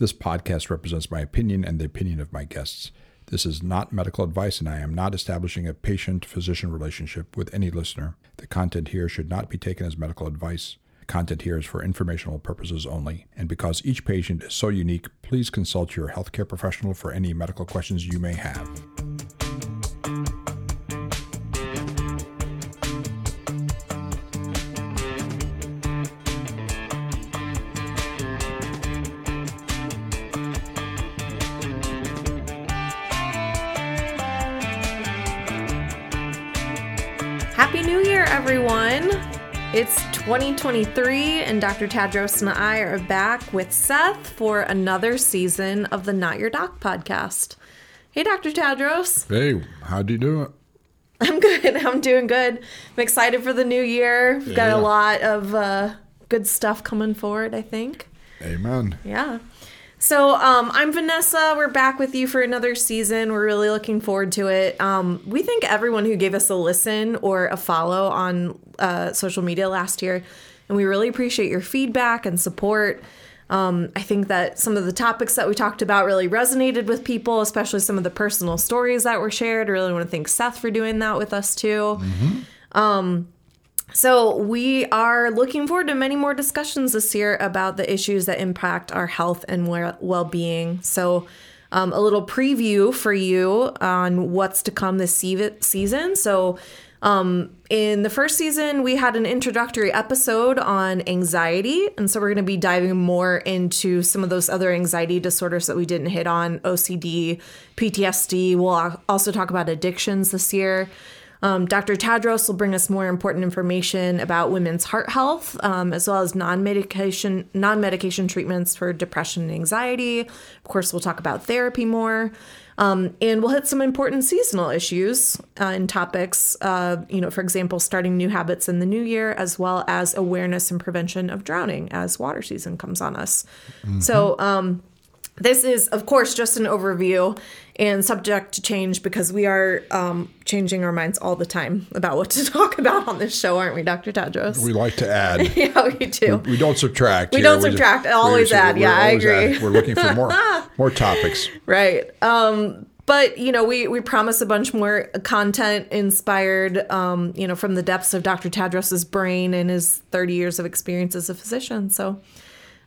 This podcast represents my opinion and the opinion of my guests. This is not medical advice, and I am not establishing a patient physician relationship with any listener. The content here should not be taken as medical advice. The Content here is for informational purposes only. And because each patient is so unique, please consult your healthcare professional for any medical questions you may have. 2023, and Dr. Tadros and I are back with Seth for another season of the Not Your Doc podcast. Hey, Dr. Tadros. Hey, how do you do it? I'm good. I'm doing good. I'm excited for the new year. We've got a lot of uh, good stuff coming forward, I think. Amen. Yeah. So um, I'm Vanessa. We're back with you for another season. We're really looking forward to it. Um, we thank everyone who gave us a listen or a follow on uh, social media last year, and we really appreciate your feedback and support. Um, I think that some of the topics that we talked about really resonated with people, especially some of the personal stories that were shared. I really want to thank Seth for doing that with us too. So, we are looking forward to many more discussions this year about the issues that impact our health and well being. So, um, a little preview for you on what's to come this season. So, um, in the first season, we had an introductory episode on anxiety. And so, we're going to be diving more into some of those other anxiety disorders that we didn't hit on OCD, PTSD. We'll also talk about addictions this year. Um, Dr. Tadros will bring us more important information about women's heart health, um, as well as non-medication non-medication treatments for depression and anxiety. Of course, we'll talk about therapy more, um, and we'll hit some important seasonal issues uh, and topics. Uh, you know, for example, starting new habits in the new year, as well as awareness and prevention of drowning as water season comes on us. So. This is, of course, just an overview and subject to change because we are um, changing our minds all the time about what to talk about on this show, aren't we, Dr. Tadros? We like to add. yeah, we do. We don't subtract. We here. don't just- subtract, we're always add. Yeah, I agree. We're looking for more more topics. right. Um, but you know, we we promise a bunch more content inspired, um, you know, from the depths of Dr. Tadros's brain and his 30 years of experience as a physician. So,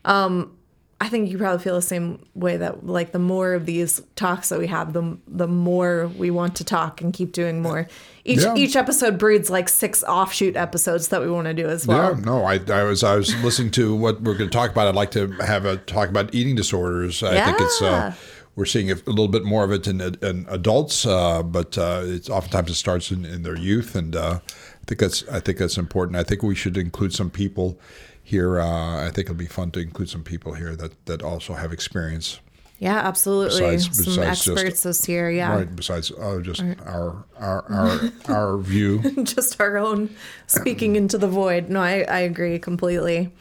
um, I think you probably feel the same way that like the more of these talks that we have, the the more we want to talk and keep doing more. Each Yeah. each episode breeds like six offshoot episodes that we want to do as well. Yeah, no, I, I was I was listening to what we're going to talk about. I'd like to have a talk about eating disorders. I think it's uh, we're seeing a little bit more of it in, in adults, uh, but uh, it's oftentimes it starts in, in their youth, and uh, I think that's I think that's important. I think we should include some people here. Uh, I think it'll be fun to include some people here that that also have experience. Yeah, absolutely. Besides- Some besides just- experts this year. Yeah. Right. Besides, uh, just our our our our view. just our own speaking into the void. No, I, I agree completely.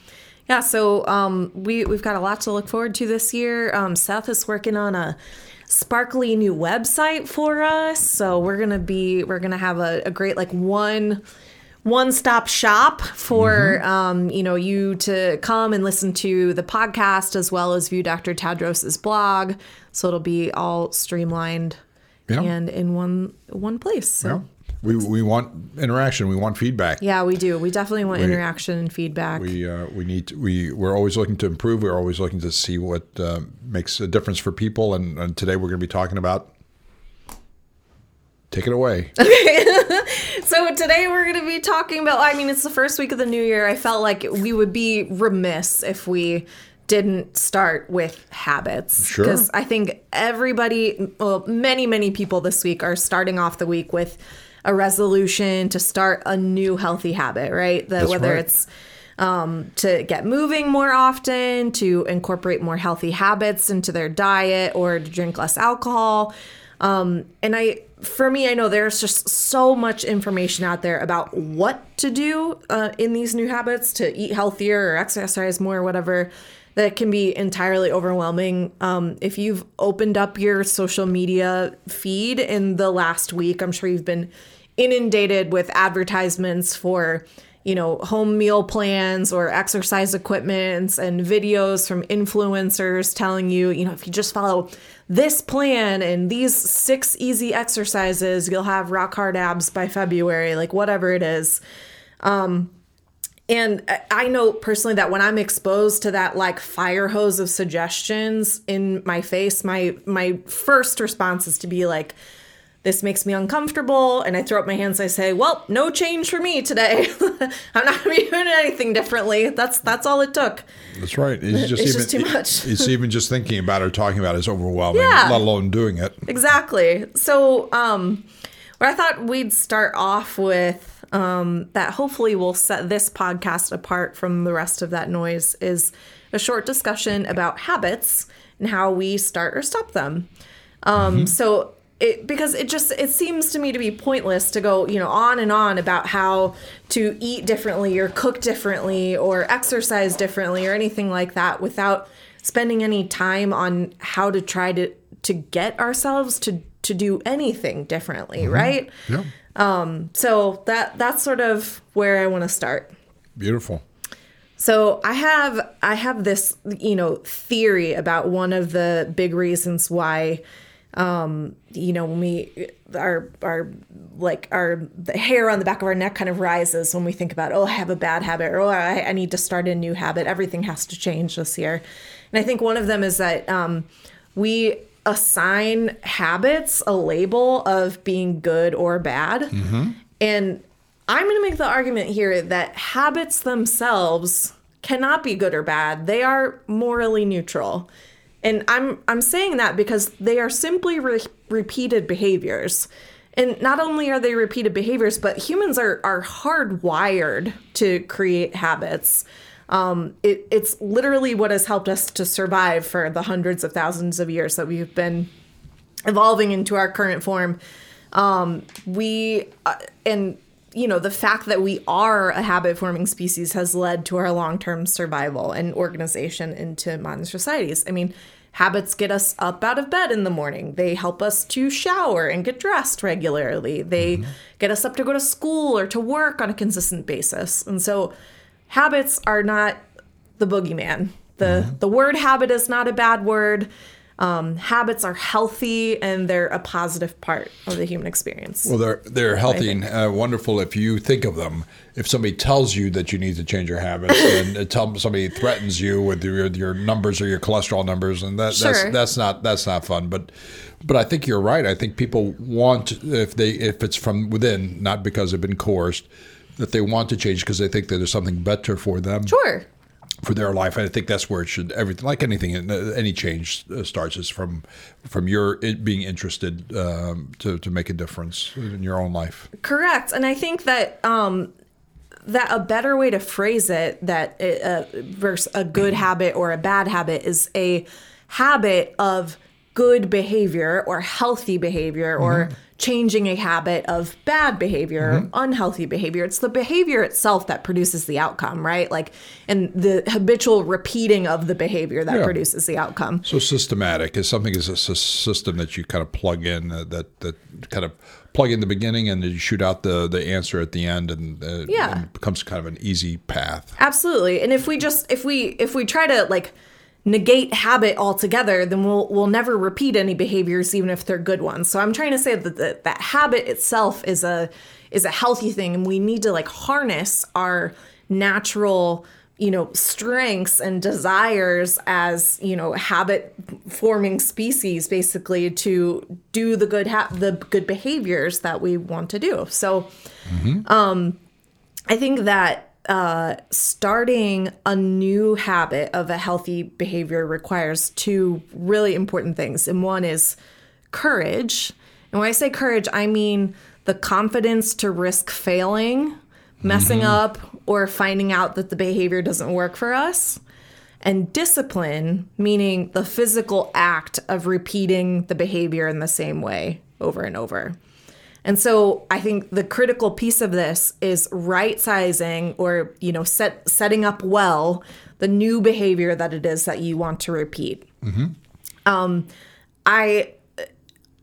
Yeah, so um, we we've got a lot to look forward to this year. Um, Seth is working on a sparkly new website for us, so we're gonna be we're gonna have a, a great like one one stop shop for um, you know you to come and listen to the podcast as well as view Dr. Tadros's blog. So it'll be all streamlined Yeah. and in one one place. So. Yeah. We we want interaction. We want feedback. Yeah, we do. We definitely want interaction and feedback. We uh, we need to, we we're always looking to improve. We're always looking to see what uh, makes a difference for people. And, and today we're going to be talking about. Take it away. Okay. so today we're going to be talking about. I mean, it's the first week of the new year. I felt like we would be remiss if we didn't start with habits Sure. because I think everybody, well, many many people this week are starting off the week with a resolution to start a new healthy habit. Right, the, That's whether right. it's um, to get moving more often, to incorporate more healthy habits into their diet, or to drink less alcohol. Um, and I, for me, I know there's just so much information out there about what to do uh, in these new habits to eat healthier or exercise more, or whatever. That can be entirely overwhelming. Um, if you've opened up your social media feed in the last week, I'm sure you've been inundated with advertisements for you know, home meal plans or exercise equipments and videos from influencers telling you, you know, if you just follow this plan and these six easy exercises, you'll have rock hard abs by February, like whatever it is. Um, and I know personally that when I'm exposed to that like fire hose of suggestions in my face, my my first response is to be like, this makes me uncomfortable and i throw up my hands i say well no change for me today. I'm not gonna be doing anything differently. That's that's all it took. That's right. It's just, it's even, just too much. it's even just thinking about it or talking about it is overwhelming yeah. let alone doing it. Exactly. So um where i thought we'd start off with um, that hopefully will set this podcast apart from the rest of that noise is a short discussion about habits and how we start or stop them. Um, mm-hmm. so it, because it just it seems to me to be pointless to go you know on and on about how to eat differently or cook differently or exercise differently or anything like that without spending any time on how to try to to get ourselves to to do anything differently mm-hmm. right? Yeah. Um so that that's sort of where i want to start. Beautiful. So I have I have this you know theory about one of the big reasons why um, you know, when we our our like our the hair on the back of our neck kind of rises when we think about oh I have a bad habit or oh I, I need to start a new habit. Everything has to change this year, and I think one of them is that um, we assign habits a label of being good or bad, mm-hmm. and I'm going to make the argument here that habits themselves cannot be good or bad. They are morally neutral. And I'm I'm saying that because they are simply re- repeated behaviors. And not only are they repeated behaviors, but humans are are hardwired to create habits. Um, it, it's literally what has helped us to survive for the hundreds of thousands of years that we've been evolving into our current form. Um, we uh, and you know the fact that we are a habit forming species has led to our long term survival and organization into modern societies. I mean, Habits get us up out of bed in the morning. They help us to shower and get dressed regularly. They mm-hmm. get us up to go to school or to work on a consistent basis. And so habits are not the boogeyman. The mm-hmm. the word habit is not a bad word. Um, habits are healthy and they're a positive part of the human experience. Well, they're they're healthy and uh, wonderful if you think of them. If somebody tells you that you need to change your habits, and tell somebody threatens you with your your numbers or your cholesterol numbers, and that sure. that's that's not that's not fun. But but I think you're right. I think people want if they if it's from within, not because they've been coerced, that they want to change because they think that there's something better for them. Sure for their life. I think that's where it should everything like anything any change uh, starts is from from your being interested um, to to make a difference in your own life. Correct, and I think that um, that a better way to phrase it that it, uh, versus a good habit or a bad habit is a habit of good behavior or healthy behavior mm-hmm. or changing a habit of bad behavior, mm-hmm. unhealthy behavior. It's the behavior itself that produces the outcome, right? Like, and the habitual repeating of the behavior that yeah. produces the outcome. So systematic is something is a system that you kind of plug in uh, that that kind of plug in the beginning and then you shoot out the the answer at the end and, uh, yeah. and it becomes kind of an easy path. Absolutely. And if we just if we if we try to like negate habit altogether, then we'll we'll never repeat any behaviors, even if they're good ones. So I'm trying to say that the, that habit itself is a is a healthy thing, and we need to like harness our natural you know strengths and desires as you know habit forming species basically to do the good ha- the good behaviors that we want to do so mm-hmm. um i think that uh, starting a new habit of a healthy behavior requires two really important things. And one is courage. And when I say courage, I mean the confidence to risk failing, messing mm-hmm. up, or finding out that the behavior doesn't work for us. And discipline, meaning the physical act of repeating the behavior in the same way over and over. And so I think the critical piece of this is right sizing or, you know, set setting up well the new behavior that it is that you want to repeat. Mm-hmm. Um, I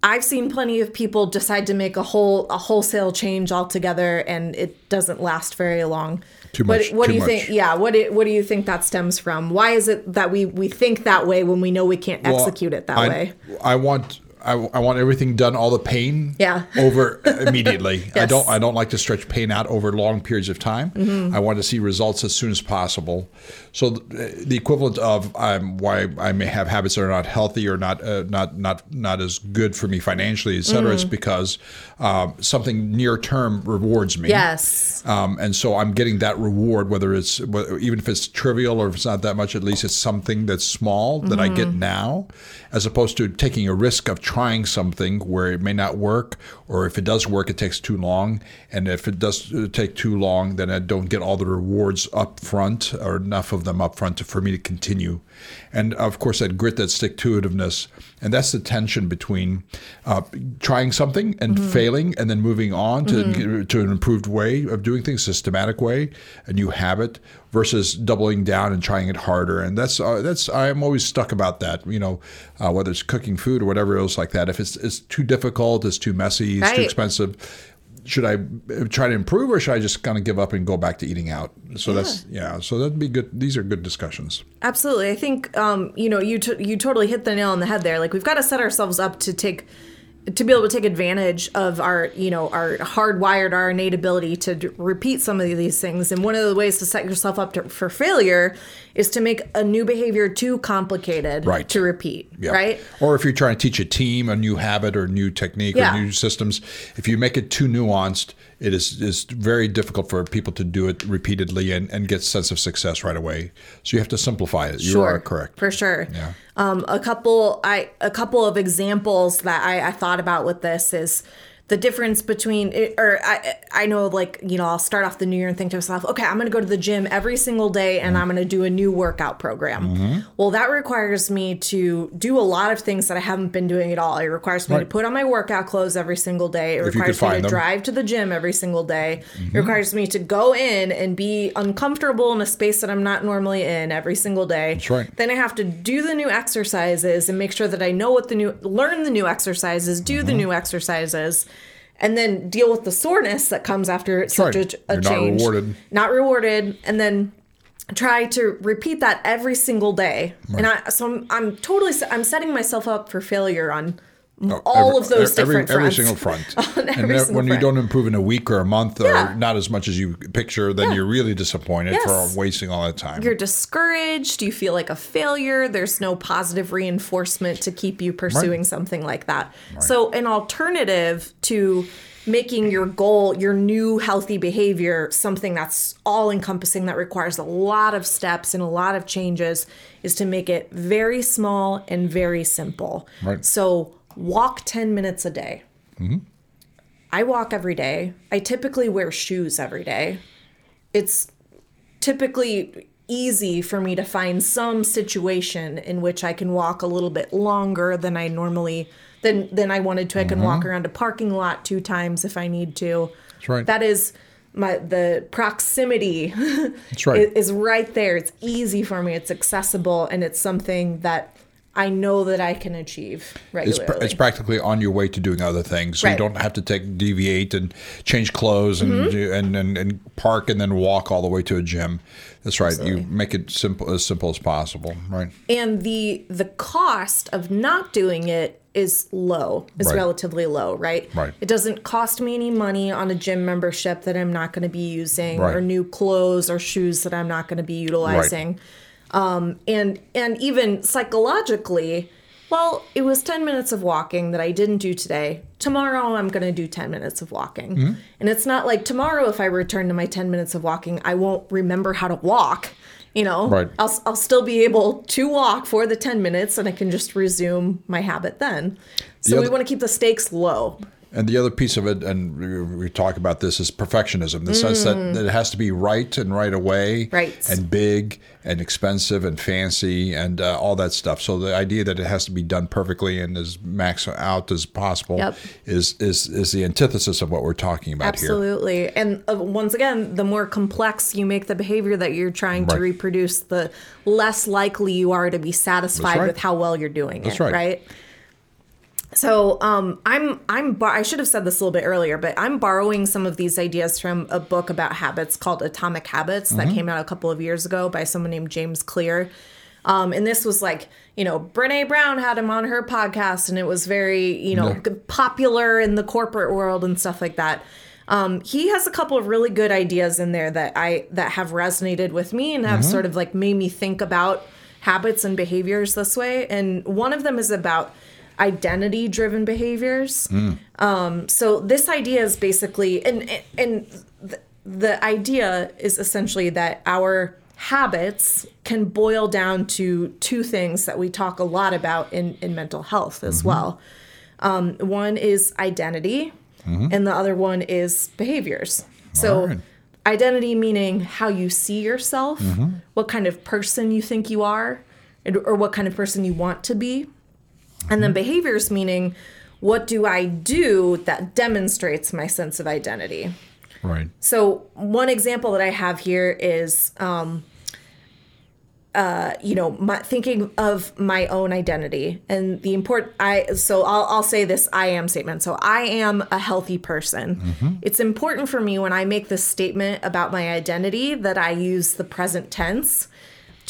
I've seen plenty of people decide to make a whole a wholesale change altogether, and it doesn't last very long. Too What- much- What, too do you much. think? Yeah. What do, What do you think that stems from? Why is it that we we think that way when we know we can't Well, execute it that I, way? I want I, I want everything done, all the pain, Yeah. over immediately. I don't I don't like to stretch pain out over long periods of time. Mm-hmm. I want to see results as soon as possible. So the, the equivalent of um, why I may have habits that are not healthy or not uh, not not not as good for me financially, et cetera, Mm. is because um, something near term rewards me. Yes. Um, and so I'm getting that reward, whether it's even if it's trivial or if it's not that much, at least it's something that's small that I get now, as opposed to taking a risk of trying something where it may not work, or if it does work, it takes too long, and if it does uh, take too long, then I don't get all the rewards up front or enough of them up front to, for me to continue. And of course, that grit, that stick to itiveness, and that's the tension between uh, trying something and failing, and then moving on to to an improved way of doing things, systematic way, a new habit, versus doubling down and trying it harder. And that's uh, that's I'm always stuck about that. You know, uh, whether it's cooking food or whatever else like that. If it's it's too difficult, it's too messy, it's too expensive. Should I uh, try to improve, or should I just kind of give up and go back to eating out? So that's yeah. So that'd be good. These are good discussions. Absolutely. I think um, you know you t- you totally hit the nail on the head there. Like we've got to set ourselves up to take to be able to take advantage of our you know our hardwired our innate ability to d- repeat some of these things. And one of the ways to set yourself up to, for failure is to make a new behavior too complicated Right. to repeat. Yeah. Right. Or if you're trying to teach a team a new habit or new technique Yeah. or new systems, if you make it too nuanced, it is is very difficult for people to do it repeatedly and, and get sense of success right away. So you have to simplify it. You are correct. for sure. Yeah. Um, a couple, I a couple of examples that I, I thought about with this is the difference between, it, or I I know like you know I'll start off the new year and think to myself, okay, I'm gonna go to the gym every single day and I'm gonna do a new workout program. Mm-hmm. Well, that requires me to do a lot of things that I haven't been doing at all. It requires me to put on my workout clothes every single day. It If requires me to them. drive to the gym every single day. It requires me to go in and be uncomfortable in a space that I'm not normally in every single day. That's right. Then I have to do the new exercises and make sure that I know what the new learn the new exercises, do Mm-hmm. the new exercises, and then deal with the soreness that comes after such right. a, a You're not change. rewarded. Not rewarded, and then try to repeat that every single day. And I so I'm, I'm totally I'm setting myself up for failure on all Every- of those every, different every fronts. single front. On and every single when you don't improve in a week or a month Yeah. or not as much as you picture, then Yeah. you're really disappointed Yes. for wasting all that time. You're discouraged. You feel like a failure. There's no positive reinforcement to keep you pursuing something like that. So, an alternative to making your goal, your new healthy behavior, something that's all encompassing, that requires a lot of steps and a lot of changes, is to make it very small and very simple. Right. So, walk 10 minutes a day. Mm-hmm. I walk every day. I typically wear shoes every day. It's typically easy for me to find some situation in which I can walk a little bit longer than I normally than than I wanted to. I can walk mm-hmm. around a parking lot two times if I need to. That's right. That is my the proximity That's right. is right there. It's easy for me. It's accessible and it's something that I know that I can achieve It's, pr- it's practically on your way to doing other things. So you don't have to take deviate and change clothes and, Mm-hmm. do- and, and and park and then walk all the way to a gym. That's right. You make it simple as simple as possible. Right. and the the cost of not doing it is low is Right. relatively low right Right. it doesn't cost me any money on a gym membership that i'm not going to be using Right. or new clothes or shoes that i'm not going to be utilizing um, and and even psychologically well it was 10 minutes of walking that i didn't do today. Tomorrow i'm going to do 10 minutes of walking. Mm-hmm. and it's not like tomorrow if i return to my 10 minutes of walking i won't remember how to walk you know? Right. I'll, I'll still be able to walk for the 10 minutes and i can just resume my habit then. So we other- want to keep the stakes low And the other piece of it, and we, talk about this, is perfectionism. The sense that, it has to be right and right away, Mm. Right. and big and expensive and fancy and uh, all that stuff. So the idea that it has to be done perfectly and as max out as possible Yep. is is is the antithesis of what we're talking about here. Absolutely. And uh, once again, the more complex you make the behavior that you're trying to reproduce, the less likely you are to be satisfied right. with how well you're doing That's it, right. right? So um, I'm I'm bar- I should have said this a little bit earlier, but I'm borrowing some of these ideas from a book about habits called Atomic Habits that came out a couple of years ago by someone named James Clear. Um, and this was like, you know, Brene Brown had him on her podcast, and it was very, you know, Yeah. popular in the corporate world and stuff like that. Um, he has a couple of really good ideas in there that I that have resonated with me and have sort of like made me think about habits and behaviors this way. And one of them is about identity driven behaviors. Um, so this idea is basically and and the, the idea is essentially that our habits can boil down to two things that we talk a lot about in, in mental health as well. Um, one is identity, and the other one is behaviors. So, identity meaning how you see yourself, what kind of person you think you are, and- or what kind of person you want to be. And then behaviors meaning what do I do that demonstrates my sense of identity. Right. So one example that I have here is, um, uh, you know, my, thinking of my own identity and the important. I so I'll I'll say this I am statement. So I am a healthy person. It's important for me when I make this statement about my identity that I use the present tense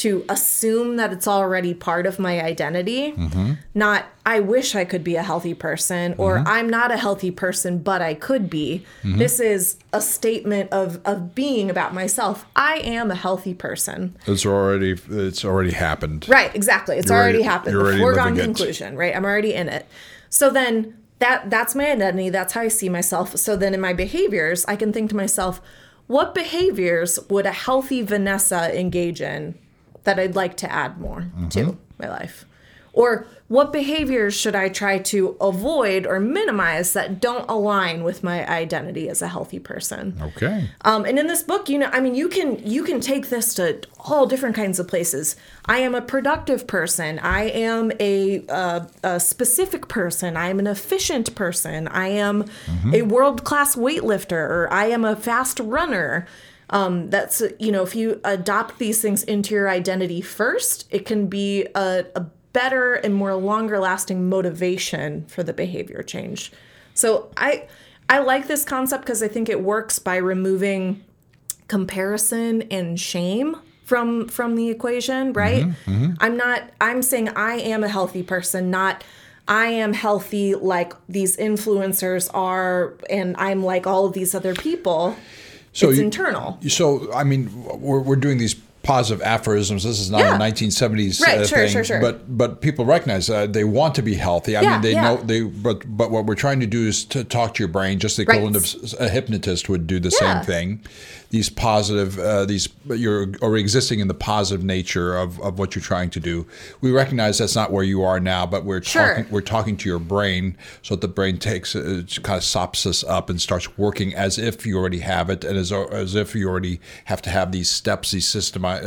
to assume that it's already part of my identity, mm-hmm. not I wish I could be a healthy person or mm-hmm. I'm not a healthy person, but I could be. Mm-hmm. This is a statement of, of being about myself. I am a healthy person. It's already it's already happened. Right, exactly. It's already already- happened. you're The foregone living it. conclusion, right? I'm already in it. So then that that's my identity. That's how I see myself. So then in my behaviors, I can think to myself, what behaviors would a healthy Vanessa engage in that I'd like to add more Mm-hmm. to my life? Or what behaviors should I try to avoid or minimize that don't align with my identity as a healthy person? Okay. Um, and in this book, you know, I mean, you can you can take this to all different kinds of places. I am a productive person. I am a, uh, a specific person. I am an efficient person. I am a world class weightlifter, or I am a fast runner. Um, that's you know, if you adopt these things into your identity first, it can be a, a better and more longer lasting motivation for the behavior change. So I I like this concept because I think it works by removing comparison and shame from from the equation, right? I'm not I'm saying I am a healthy person, not I am healthy like these influencers are and I'm like all of these other people. So it's you- internal. So I mean, we're we're doing these positive aphorisms. This is not Yeah. a 1970s Right, uh, sure, thing, sure, sure. but but people recognize that they want to be healthy. I Yeah, mean, they yeah. know they. But but what we're trying to do is to talk to your brain, just the Right. equivalent of a hypnotist would do the same thing. These positive, uh, these you're or existing in the positive nature of, of what you're trying to do. We recognize that's not where you are now, but we're Sure. talking we're talking to your brain, so that the brain takes uh, kind of sops us up and starts working as if you already have it, and as as if you already have to have these steps, these systemi-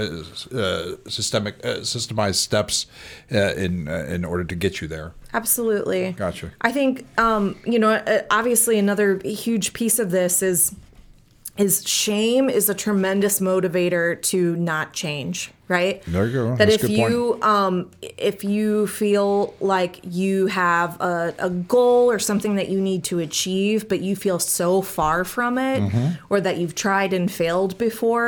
uh, uh, systemic uh, systemized steps uh, in uh, in order to get you there. Absolutely. Gotcha. I think um, you know, obviously another huge piece of this is is shame is a tremendous motivator to not change, right? There you go. That That's if a good point. you um if you feel like you have a, a goal or something that you need to achieve, but you feel so far from it, Mm-hmm. or that you've tried and failed before,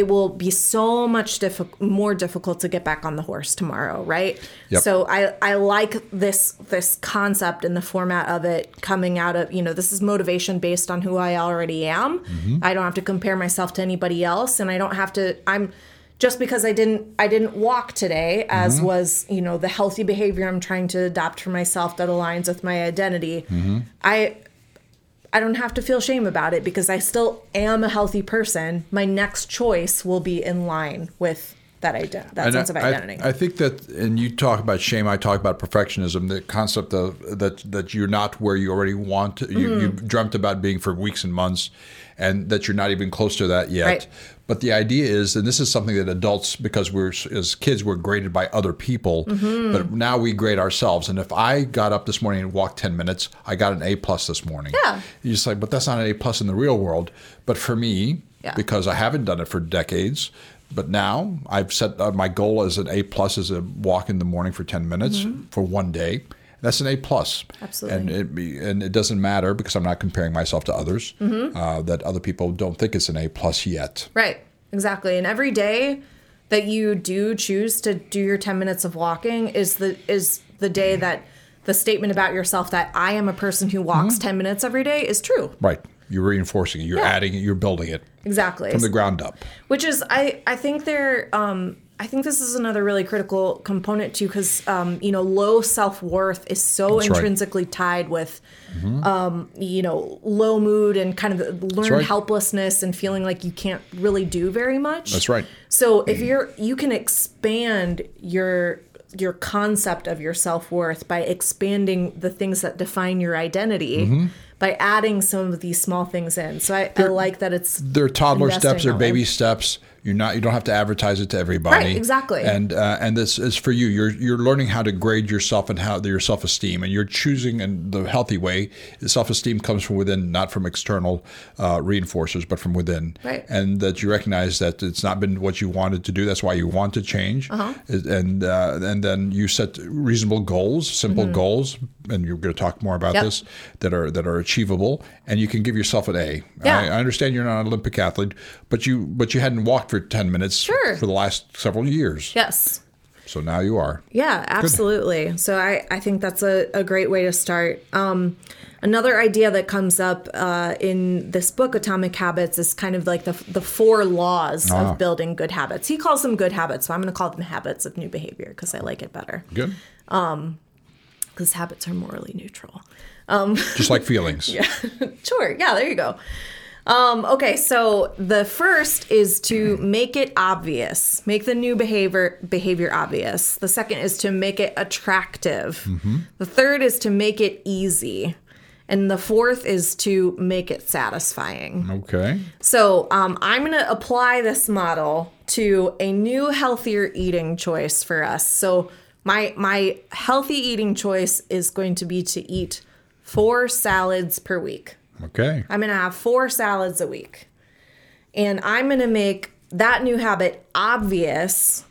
it will be so much diffi- more difficult to get back on the horse tomorrow, right? Yep. So I I like this this concept and the format of it coming out of you know this is motivation based on who I already am. Mm-hmm. I don't have to compare myself to anybody else, and I don't have to. I'm just because I didn't I didn't walk today, as Mm-hmm. was you know the healthy behavior I'm trying to adopt for myself that aligns with my identity. Mm-hmm. I. I don't have to feel shame about it because I still am a healthy person. My next choice will be in line with that ident- that And sense of identity. I, I think that, and you talk about shame. I talk about perfectionism. The concept of that that you're not where you already want. You, you Mm-hmm. dreamt about being for weeks and months, and that you're not even close to that yet. Right. But the idea is, and this is something that adults, because we're as kids, we're graded by other people, Mm-hmm. but now we grade ourselves. And if I got up this morning and walked ten minutes, I got an A plus this morning. Yeah. You're just like, but that's not an A plus in the real world. But for me, Yeah. because I haven't done it for decades. But now I've set uh, my goal as an A plus is a walk in the morning for ten minutes Mm-hmm. for one day, That's an A plus. Absolutely. And it be- and it doesn't matter because I'm not comparing myself to others. Mm-hmm. Uh, that other people don't think it's an A plus yet. Right. Exactly. And every day that you do choose to do your 10 minutes of walking is the is the day that the statement about yourself that I am a person who walks 10 minutes every day is true. Right. You're reinforcing it. You're Yeah. adding it. You're building it Exactly. from the ground up. which is i i think they're um i think this is another really critical component too because um you know low self-worth is so That's right. Mm-hmm. intrinsically tied with um you know low mood and kind of learned right. helplessness and feeling like you can't really do very much That's right. so if you're you can expand your your concept of your self-worth by expanding the things that define your identity Mm-hmm. by adding some of these small things in so i, I like that it's They're toddler steps. Way. baby steps. You're not. You don't have to advertise it to everybody. Right, exactly. And uh, and this is for you. You're you're learning how to grade yourself and how your self esteem, and you're choosing in the healthy way. Self esteem comes from within, not from external uh, reinforcers, but from within. Right. And that you recognize that it's not been what you wanted to do. That's why you want to change. Uh-huh. And uh, and then you set reasonable goals, simple goals, and you're going to talk more about Mm-hmm. Yep. this that are that are achievable, and you can give yourself an A. Yeah. I, I understand you're not an Olympic athlete, but you but you hadn't walked for ten minutes Sure. for the last several years. yes So now you are. Yeah, absolutely. So I, I think that's a, a great way to start. Um, another idea that comes up uh, in this book, Atomic Habits, is kind of like the, the four laws Ah. of building good habits. He calls them good habits, so I'm going to call them habits of new behavior because I like it better Good. because habits are morally neutral. Um, Just like feelings. yeah, Sure. Yeah, there you go. Um, okay, so the first is to make it obvious, make the new behavior behavior obvious. The second is to make it attractive. The third is to make it easy. And the fourth is to make it satisfying. Okay. So um, I'm going to apply this model to a new, healthier eating choice for us. So my my healthy eating choice is going to be to eat four salads per week. Okay. I'm going to have four salads a week. And I'm going to make that new habit obvious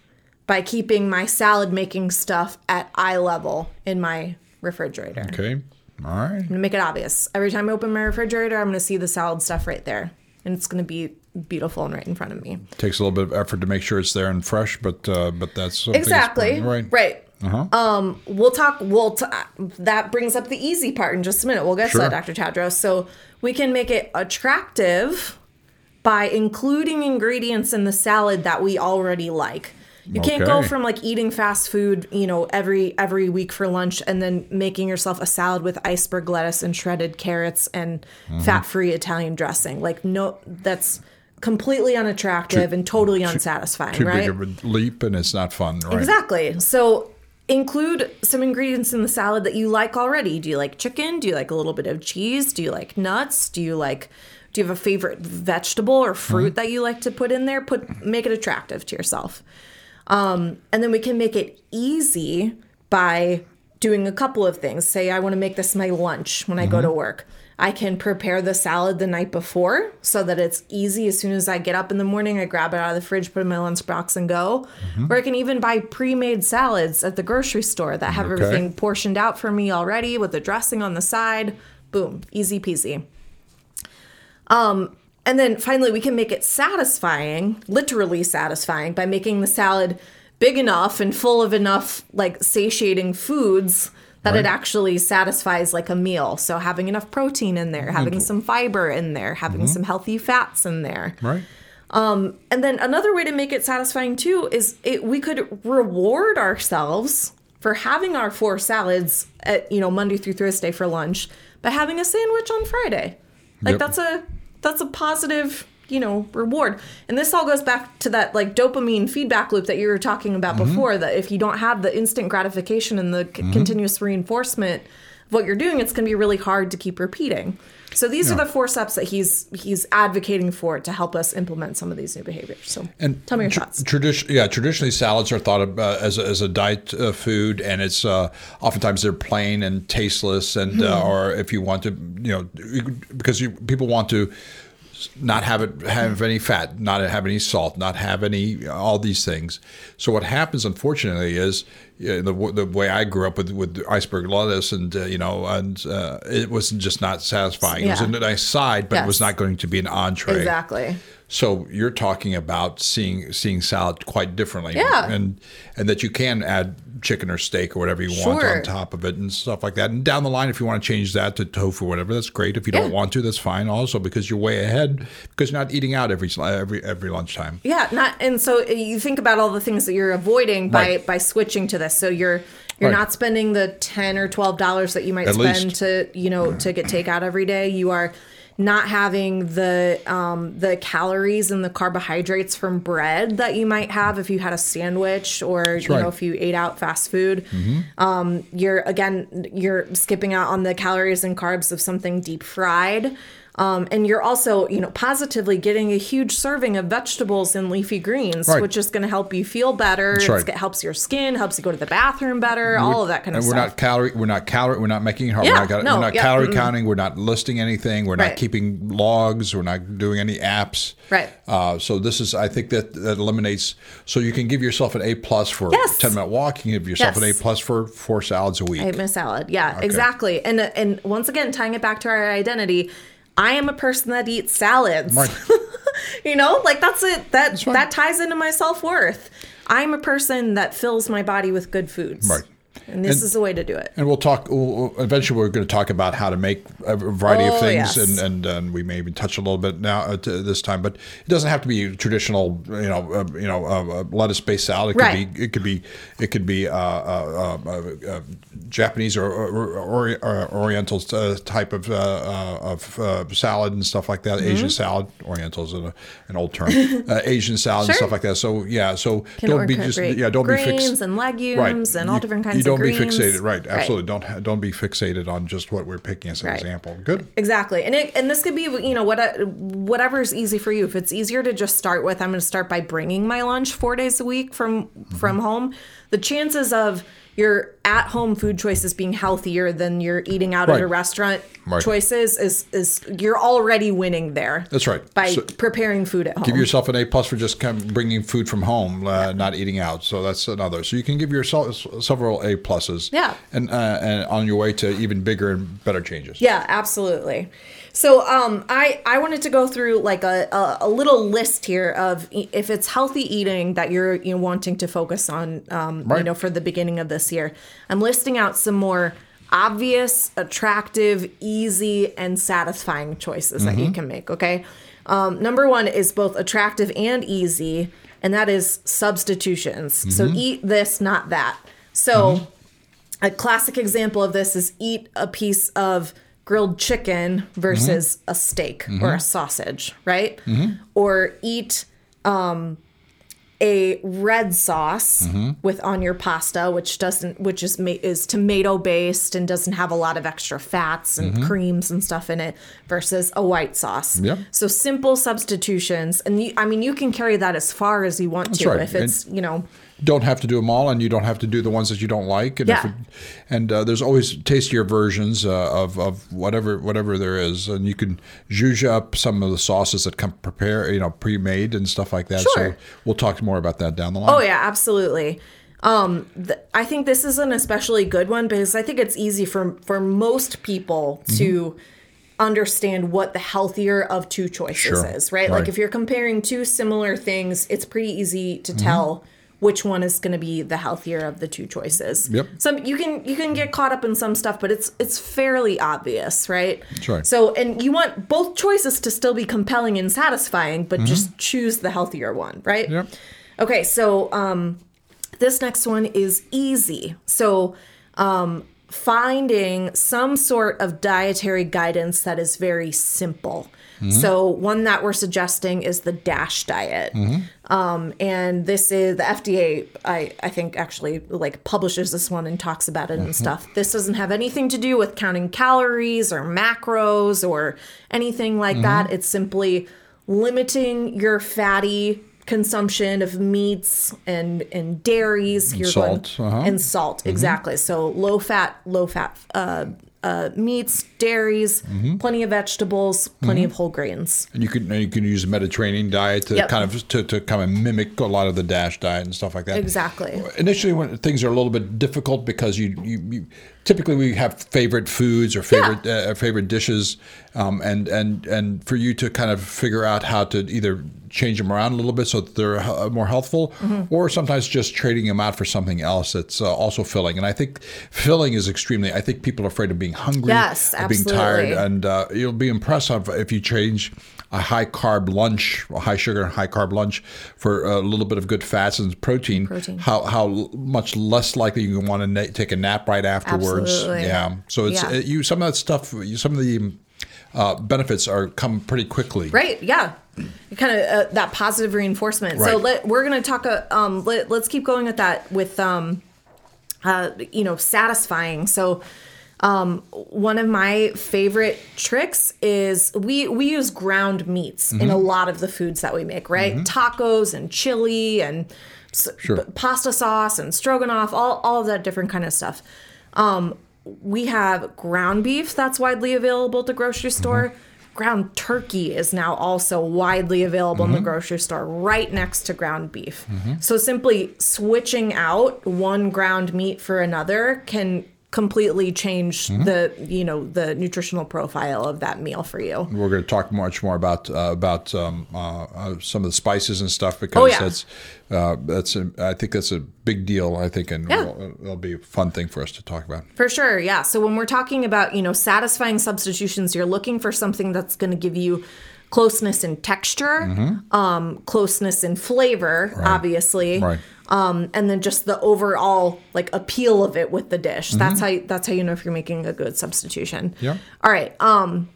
by keeping my salad making stuff at eye level in my refrigerator. Okay. All right. I'm gonna make it obvious. Every time I open my refrigerator, I'm gonna see the salad stuff right there. And it's gonna be beautiful and right in front of me. Takes a little bit of effort to make sure it's there and fresh, but uh, but that's that's- Exactly. right. Right. Uh-huh. Um, we'll talk. We'll t- that brings up the easy part in just a minute. We'll get Sure. to that, Dr. Tadros. So we can make it attractive by including ingredients in the salad that we already like. You can't go from like eating fast food, you know, every every week for lunch and then making yourself a salad with iceberg lettuce and shredded carrots and Mm-hmm. fat-free Italian dressing. Like no that's completely unattractive and totally unsatisfying, Too right? big of a leap, and it's not fun. Right. Exactly. So include some ingredients in the salad that you like already. Do you like chicken? Do you like a little bit of cheese? Do you like nuts? Do you like do you have a favorite vegetable or fruit that you like to put in there? Put make it attractive to yourself. Um, and then we can make it easy by doing a couple of things. Say I want to make this my lunch when I go to work. I can prepare the salad the night before so that it's easy. As soon as I get up in the morning, I grab it out of the fridge, put it in my lunchbox, and go. Or I can even buy pre made salads at the grocery store that have Okay. everything portioned out for me already with the dressing on the side. Boom, easy peasy. Um, and then finally, we can make it satisfying, literally satisfying, by making the salad big enough and full of enough like satiating foods that it actually satisfies like a meal. So having enough protein in there, having some fiber in there, having some healthy fats in there. Right. Um, And then another way to make it satisfying too is it, we could reward ourselves for having our four salads at you know Monday through Thursday for lunch by having a sandwich on Friday. Like Yep. that's a that's a positive you know reward. And this all goes back to that like dopamine feedback loop that you were talking about Mm-hmm. before. That if you don't have the instant gratification and the c- continuous reinforcement of what you're doing, it's going to be really hard to keep repeating. So these are the four steps that he's he's advocating for to help us implement some of these new behaviors. So And tell me your tr- thoughts. Tradition, yeah, traditionally salads are thought of uh, as a, as a diet uh, food, and it's uh, oftentimes they're plain and tasteless, and Hmm. uh, or if you want to, you know, because you, people want to not have it have any fat, not have any salt, not have any all these things. So what happens, unfortunately, is you know, the the way I grew up with with iceberg lettuce, and uh, you know, and uh, it was just not satisfying. It was a nice side, but it was not going to be an entree. Exactly. So you're talking about seeing seeing salad quite differently, Yeah. and and that you can add chicken or steak or whatever you want on top of it and stuff like that. And down the line, if you want to change that to tofu or whatever, that's great. If you don't want to, that's fine also because you're way ahead because you're not eating out every every every lunchtime. Yeah, not and so uh, you think about all the things that you're avoiding by Right. by switching to this. So you're you're Right. not spending the ten or twelve dollars that you might At spend least. to you know to get takeout every day. You are not having the um, the calories and the carbohydrates from bread that you might have if you had a sandwich or you right. Mm-hmm. know if you ate out fast food. Um, you're again you're skipping out on the calories and carbs of something deep fried. Um, and you're also, you know, positively getting a huge serving of vegetables and leafy greens, Right. which is going to help you feel better. Right. It helps your skin, helps you go to the bathroom better, all of that kind of and we're stuff. not calorie. We're not calorie. We're not making it hard. Yeah, we're not, no, we're not yeah, calorie mm-mm. counting. We're not listing anything. We're not Right. keeping logs. We're not doing any apps. Right. Uh, so this is. I think that that eliminates. So you can give yourself an A plus for Yes. ten minute walk. You can give yourself an A plus for four salads a week. I ate my salad. Yeah, exactly. And and once again, tying it back to our identity, I am a person that eats salads. Right. you know, like that's it. That that ties into my self worth. I'm a person that fills my body with good foods. Right. And this And- is the way to do it. And we'll talk. We'll, eventually, we're going to talk about how to make a variety of Oh, things, yes. and, and and we may even touch a little bit now uh, this time. But it doesn't have to be traditional, you know, uh, you know, uh, uh, lettuce-based salad. It could Right. be. It could be. It could be uh, uh, uh, uh, Japanese or, or, or, or Oriental type of uh, uh, of uh, salad and stuff like that. Mm-hmm. Asian salad. Oriental is an, an old term. uh, Asian salad and stuff like that. So yeah. So Can don't be just yeah. Don't be grains fixed. and legumes Right. and all You- different kinds You don't be greens. fixated. Right. Right. Absolutely. Don't don't be fixated on just what we're picking as an Right. example. Good. Exactly, and it, and this could be you know what uh, whatever's easy for you. If it's easier to just start with, I'm going to start by bringing my lunch four days a week from from mm-hmm. home. The chances of your at home food choices being healthier than your eating out at a restaurant Right. choices is is you're already winning there. That's right. by So- preparing food at home. Give yourself an A plus for just kind of bringing food from home, uh, not eating out. So that's another. So you can give yourself several A pluses. Yeah. And uh, and on your way to even bigger and better changes. Yeah, absolutely. So um, I I wanted to go through like a, a, a little list here of e- if it's healthy eating that you're you know, wanting to focus on, um, you know, for the beginning of this year. I'm listing out some more obvious, attractive, easy, and satisfying choices that you can make. Okay. Um, number one is both attractive and easy, and that is substitutions. So eat this, not that. So a classic example of this is eat a piece of grilled chicken versus mm-hmm. a steak mm-hmm. or a sausage, right? Mm-hmm. Or eat um, a red sauce with on your pasta, which doesn't, which is is tomato based and doesn't have a lot of extra fats and creams and stuff in it, versus a white sauce. Yep. So simple substitutions, and you, I mean, you can carry that as far as you want to right. if it's you know. Don't have to do them all, and you don't have to do the ones that you don't like. And, if Yeah. it, and uh, there's always tastier versions uh, of, of whatever whatever there is, and you can zhuzh up some of the sauces that come prepare, you know, pre-made and stuff like that. Sure. So we'll talk more about that down the line. Oh yeah, absolutely. Um, th- I think this is an especially good one because I think it's easy for for most people to understand what the healthier of two choices Sure. is, right? Right. Like if you're comparing two similar things, it's pretty easy to tell which one is going to be the healthier of the two choices. Yep. Some you can you can get caught up in some stuff, but it's it's fairly obvious, right? Right. So and you want both choices to still be compelling and satisfying, but just choose the healthier one, right? Yep. Okay, so um, this next one is easy. So, um, finding some sort of dietary guidance that is very simple. So, one that we're suggesting is the DASH diet. Um, and this is the FDA, I, I think, actually like publishes this one and talks about it and stuff. This doesn't have anything to do with counting calories or macros or anything like that. It's simply limiting your fatty consumption of meats and and dairies You're salt, going, uh-huh. and salt exactly so low fat low fat uh, uh, meats, dairies, Mm-hmm. plenty of vegetables, plenty of whole grains. And you can you can use a Mediterranean diet to Yep. kind of to, to kind of mimic a lot of the Dash diet and stuff like that. Exactly. Initially, when things are a little bit difficult because you you, you typically we have favorite foods or favorite uh, favorite dishes, um, and and and for you to kind of figure out how to either change them around a little bit so that they're uh, more healthful, Mm-hmm. or sometimes just trading them out for something else that's uh, also filling. And I think filling is extremely. I think people are afraid of being hungry, Yes, of being tired, and uh, you'll be impressed if you change a high carb lunch, a high sugar and high carb lunch for a little bit of good fats and protein. Protein. How how much less likely you want to na- take a nap right afterwards. Absolutely. Yeah. So it's Yeah. uh you some of that stuff. You, some of the uh, benefits are come pretty quickly. Right. Yeah. Kind of uh, that positive reinforcement. So let we're gonna talk. Uh, um. Let, let's keep going with that with um. Uh. You know, satisfying. So. Um, one of my favorite tricks is we we use ground meats in a mm-hmm. lot of the foods that we make, right? Mm-hmm. Tacos and chili and Sure. pasta sauce and stroganoff, all all of that different kind of stuff. Um, we have ground beef that's widely available at the grocery mm-hmm. store. Ground turkey is now also widely available in the grocery store, right next to ground beef. So simply switching out one ground meat for another can completely change the you know the nutritional profile of that meal for you. We're going to talk much more about uh, about um, uh, uh, some of the spices and stuff because Oh, yeah. that's uh, that's a, I think that's a big deal. I think and Yeah. it'll, it'll be a fun thing for us to talk about. For sure, yeah. So when we're talking about, you know, satisfying substitutions, you're looking for something that's going to give you closeness in texture, um, closeness in flavor, obviously, Right. Um, and then just the overall like appeal of it with the dish. That's how you, that's how you know if you're making a good substitution. Yeah. All right. Um,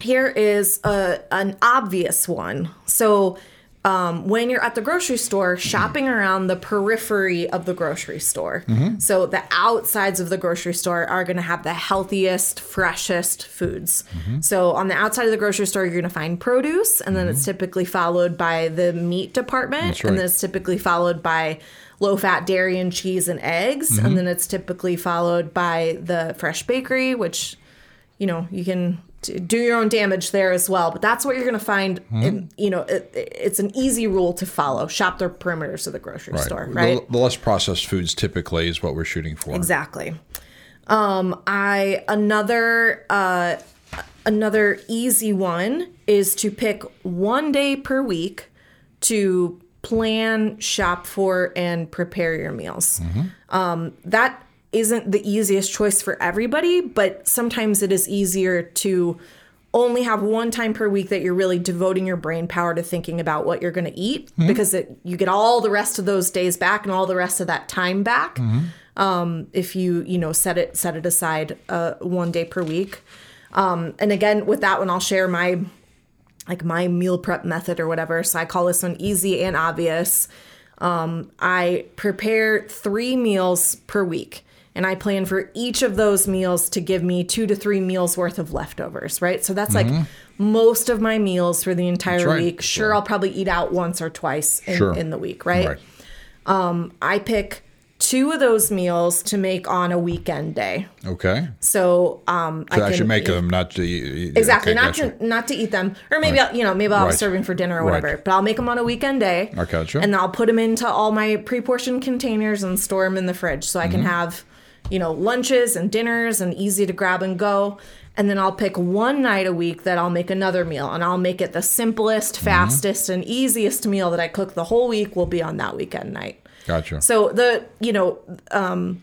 here is a an obvious one. So um, when you're at the grocery store, shopping around the periphery of the grocery store. Mm-hmm. So the outsides of the grocery store are going to have the healthiest, freshest foods. Mm-hmm. So on the outside of the grocery store, you're going to find produce, and then it's mm-hmm. typically followed by the meat department, right. and then it's typically followed by low fat dairy and cheese and eggs, and then it's typically followed by the fresh bakery, which you know you can do your own damage there as well. But that's what you're going to find Hmm. in, you know it, it's an easy rule to follow. Shop the perimeters of the grocery store right? The, less processed foods typically is what we're shooting for. exactly. Um i another uh another easy one is to pick one day per week to plan shop for and prepare your meals. Um that isn't the easiest choice for everybody, but sometimes it is easier to only have one time per week that you're really devoting your brain power to thinking about what you're going to eat because it, you get all the rest of those days back and all the rest of that time back um, if you you know set it set it aside uh, one day per week. Um, and again, with that one, I'll share my like my meal prep method or whatever. So I call this one easy and obvious. Um, I prepare three meals per week. And I plan for each of those meals to give me two to three meals worth of leftovers, right? So that's like most of my meals for the entire Mm-hmm. right. week. Sure, I'll probably eat out once or twice in, Sure. in the week, right? Right. I pick two of those meals to make on a weekend day. Okay. So um, So I, should can make eat- them not to eat. Exactly, okay, not gotcha. to not to eat them, or maybe I'll, you know maybe I'll Right. serving for dinner or Right. whatever. But I'll make them on a weekend day. I gotcha. And I'll put them into all my pre-portioned containers and store them in the fridge so I can Mm-hmm. have, you know, lunches and dinners and easy to grab and go. And then I'll pick one night a week that I'll make another meal, and I'll make it the simplest, Mm-hmm. fastest, and easiest meal that I cook the whole week will be on that weekend night. Gotcha. So the you know um,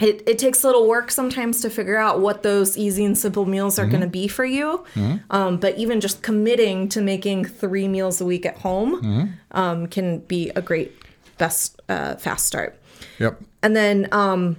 it it takes a little work sometimes to figure out what those easy and simple meals are going to be for you. Um, but even just committing to making three meals a week at home um, can be a great best uh, fast start. yep. And then um,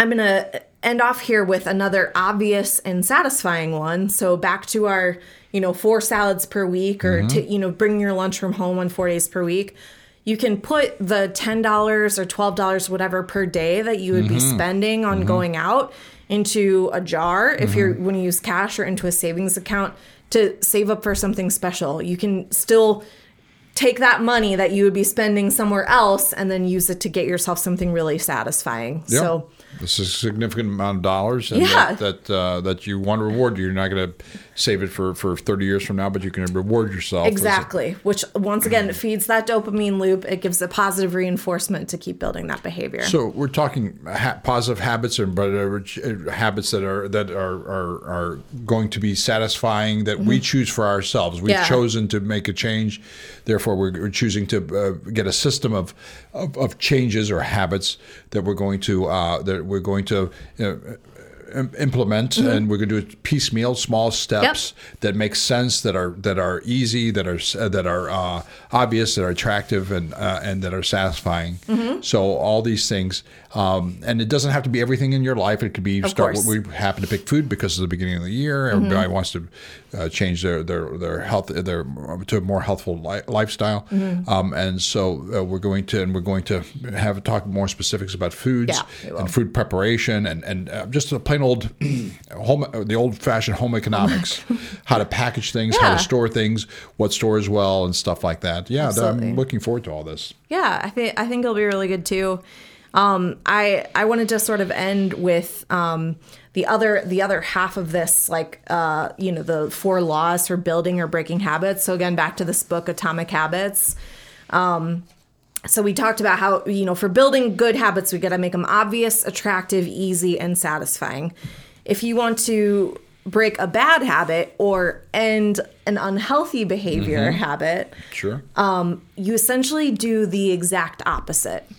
I'm going to end off here with another obvious and satisfying one. So back to our, you know, four salads per week or to, you know, bring your lunch from home on four days per week. You can put the $10 or $12, whatever per day that you would be mm-hmm. spending on mm-hmm. going out into a jar if mm-hmm. you're when you use cash or into a savings account to save up for something special. You can still take that money that you would be spending somewhere else and then use it to get yourself something really satisfying. Yeah. So This is a significant amount of dollars, and Yeah. that that, uh, that you want to reward. You're not going to save it for, for 30 years from now, but you can reward yourself. Exactly, which once again feeds that dopamine loop. It gives a positive reinforcement to keep building that behavior. So we're talking ha- positive habits, or but uh, habits that are that are, are are going to be satisfying that we choose for ourselves. We've Mm-hmm. Yeah. chosen to make a change, therefore we're, we're choosing to uh, get a system of, of of changes or habits that we're going to uh, that we're going to. Uh, im- implement and we're going to do it piecemeal small steps that make sense that are that are easy that are uh, that are uh, obvious that are attractive and uh, and that are satisfying. So all these things um, and it doesn't have to be everything in your life. It could be start course. we happen to pick food because it's the beginning of the year everybody wants to uh, change their their their health their to a more healthful li- lifestyle. Um, and so uh, we're going to and we're going to have talk more specifics about foods Yeah, and food preparation and and uh, just a plain old home the old fashioned home economics. how to package things how to store things what stores well and stuff like that. Yeah i'm looking forward to all this. Yeah, I think I think it'll be really good too. Um, I I wanted to sort of end with um, the other the other half of this, like uh, you know, the four laws for building or breaking habits. So again, back to this book, Atomic Habits. Um, so we talked about how you know for building good habits, we got to make them obvious, attractive, easy, and satisfying. If you want to break a bad habit or end an unhealthy behavior habit, sure you essentially do the exact opposite.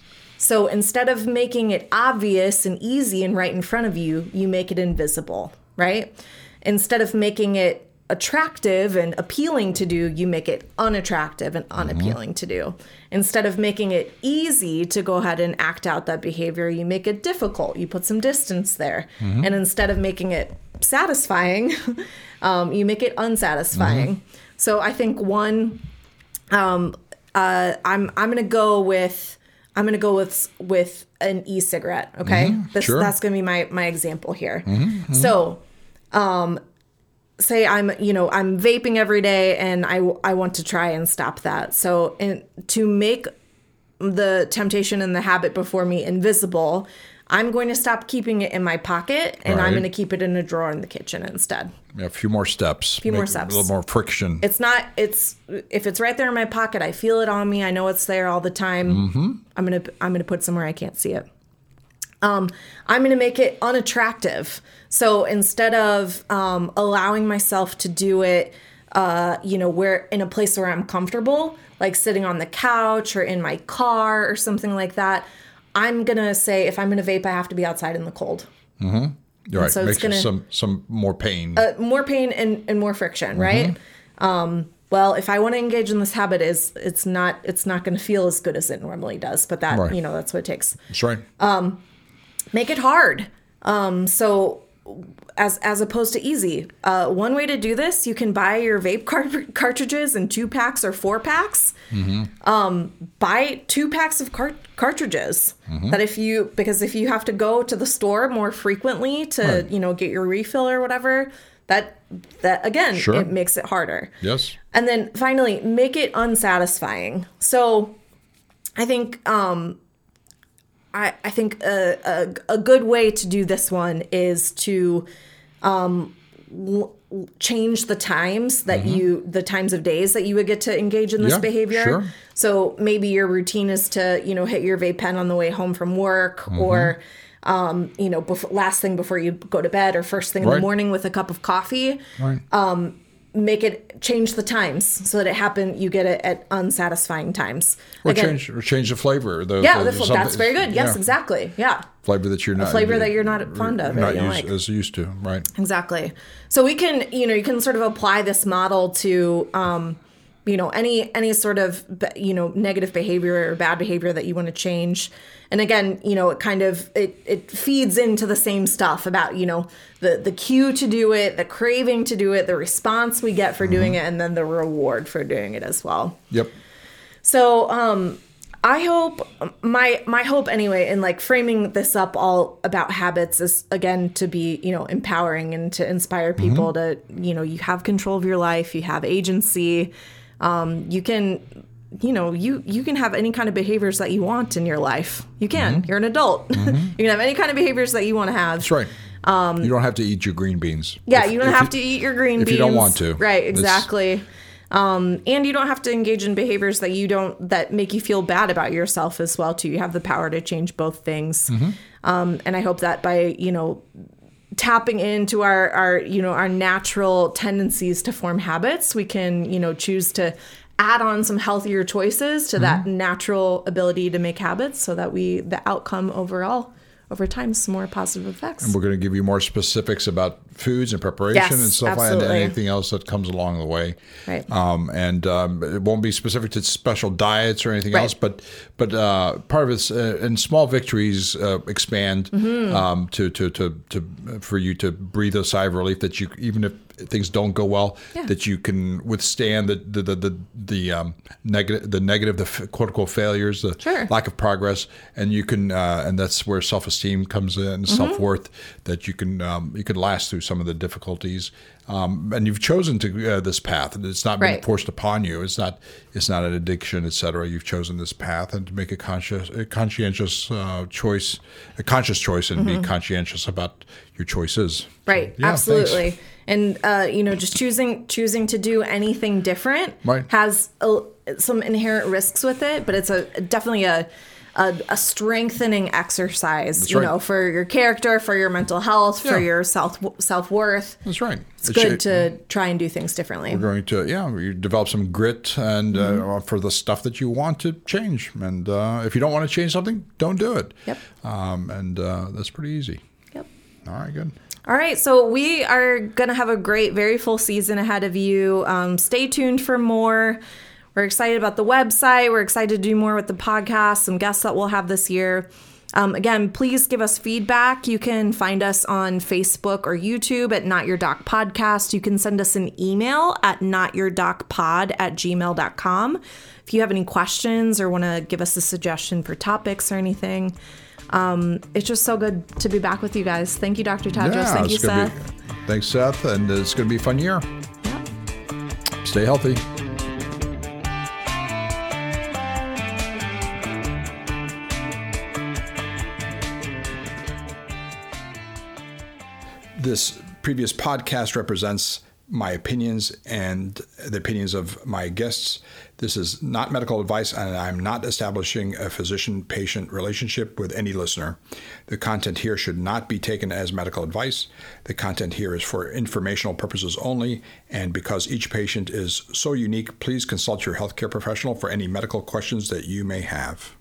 So instead of making it obvious and easy and right in front of you, you make it invisible, right? Instead of making it attractive and appealing to do, you make it unattractive and unappealing to do. Instead of making it easy to go ahead and act out that behavior, you make it difficult. You put some distance there. And instead of making it satisfying, um, you make it unsatisfying. So I think one um uh i'm i'm gonna go with i'm gonna go with with an e-cigarette okay? Mm-hmm. This sure. that's gonna be my my example here. Mm-hmm, mm-hmm. So um say i'm you know i'm vaping every day and i i want to try and stop that. So in, to make the temptation and the habit before me invisible i'm going to stop keeping it in my pocket and i'm going to keep it in a drawer in the kitchen instead. Yeah, a few more steps. A few more steps. a little more friction. It's not it's if it's right there in my pocket i feel it on me. I know it's there all the time. Mm-hmm. i'm gonna i'm gonna put somewhere i can't see it. Um, i'm gonna make it unattractive. So instead of um, allowing myself to do it uh, you know where in a place where i'm comfortable like sitting on the couch or in my car or something like that i'm gonna say if i'm gonna vape i have to be outside in the cold. You're right. so it's makes gonna- some some more pain. Uh, more pain and, and more friction Mm-hmm. right? Um well if i want to engage in this habit is it's not it's not going to feel as good as it normally does but that Right. you know that's what it takes. That's right. Make it hard. Um so as as opposed to easy uh one way to do this you can buy your vape cart- cartridges in two packs or four packs um buy two packs of cart- cartridges that if you because if you have to go to the store more frequently to Right. you know get your refill or whatever that that again Sure. it makes it harder yes and then finally, make it unsatisfying. So I think um I I think a, a, a good way to do this one is to um l- change the times that you the times of days that you would get to engage in this Mm-hmm. Yeah, behavior. sure. So maybe your routine is to, you know, hit your vape pen on the way home from work Mm-hmm. or um, you know, before, last thing before you go to bed or first thing in the morning with a cup of coffee right make it change the times so that it happen you get it at unsatisfying times. Or Again, change or change the flavor the, yeah the- the, that's very good. Yes yeah, exactly. Yeah. Flavor that you're not flavor that you're not fond of, not used, like. as used to right. Exactly. So we can you know you can sort of apply this model to um you know any any sort of you know negative behavior or bad behavior that you want to change. And again you know it kind of it it feeds into the same stuff about you know the the cue to do it the craving to do it the response we get for doing it and then the reward for doing it as well. Yep. So um I hope my my hope anyway in like framing this up all about habits is again to be, you know, empowering and to inspire people to, you know, you have control of your life, you have agency. Um you can you know, you you can have any kind of behaviors that you want in your life. You can. You're an adult. you can have any kind of behaviors that you want to have. That's right. you don't have to eat your green beans. Um, Yeah, If- you don't if have to eat your green beans. if you don't want to. Right, exactly. Um, and you don't have to engage in behaviors that you don't that make you feel bad about yourself as well too. You have the power to change both things. Mm-hmm. Um, and I hope that by you know tapping into our our you know our natural tendencies to form habits, we can you know choose to add on some healthier choices to that Mm-hmm. natural ability to make habits, so that we the outcome overall over time some more positive effects. And we're going to give you more specifics about foods and preparation Yes, and stuff like that, and anything else that comes along the way. Right. Um, and um, it won't be specific to special diets or anything Right. else, but but uh, part of it's uh, and small victories uh, expand Mm-hmm. um, to, to to to for you to breathe a sigh of relief that you even if things don't go well Yeah. that you can withstand the the the the, the um, negative the negative the quote unquote failures the Sure. lack of progress and you can uh, and that's where self-esteem comes in Mm-hmm. self-worth that you can um, you can last through some of the difficulties um, and you've chosen to uh, this path and it's not been forced upon you it's not it's not an addiction etc you've chosen this path and to make a conscious a conscientious uh, choice a conscious choice and be conscientious about your choices Right. Yeah, absolutely. thanks. And uh, you know, just choosing choosing to do anything different Right. has a, some inherent risks with it, but it's a definitely a a, a strengthening exercise. you right. know, for your character, for your mental health, for your self self worth. that's right It's good to try and do things differently. We're going to yeah you develop some grit and uh, for the stuff that you want to change and uh, if you don't want to change something don't do it Yep. um, and uh, that's pretty easy. All right good All right, so we are going to have a great, very full season ahead of you. Um, stay tuned for more. We're excited about the website. We're excited to do more with the podcast, some guests that we'll have this year. Um, again, please give us feedback. You can find us on Facebook or YouTube at Not Your Doc Podcast. You can send us an email at notyourdocpod at gmail.com. If you have any questions or want to give us a suggestion for topics or anything, um, it's just so good to be back with you guys. Thank you, Dr. Tadros. Thank you, Seth. Be, thanks Seth and it's going to be a fun year Yep. stay healthy This previous podcast represents my opinions and the opinions of my guests. This is not medical advice, and I'm not establishing a physician patient relationship with any listener. The content here should not be taken as medical advice. The content here is for informational purposes only, and because each patient is so unique, please consult your healthcare professional for any medical questions that you may have.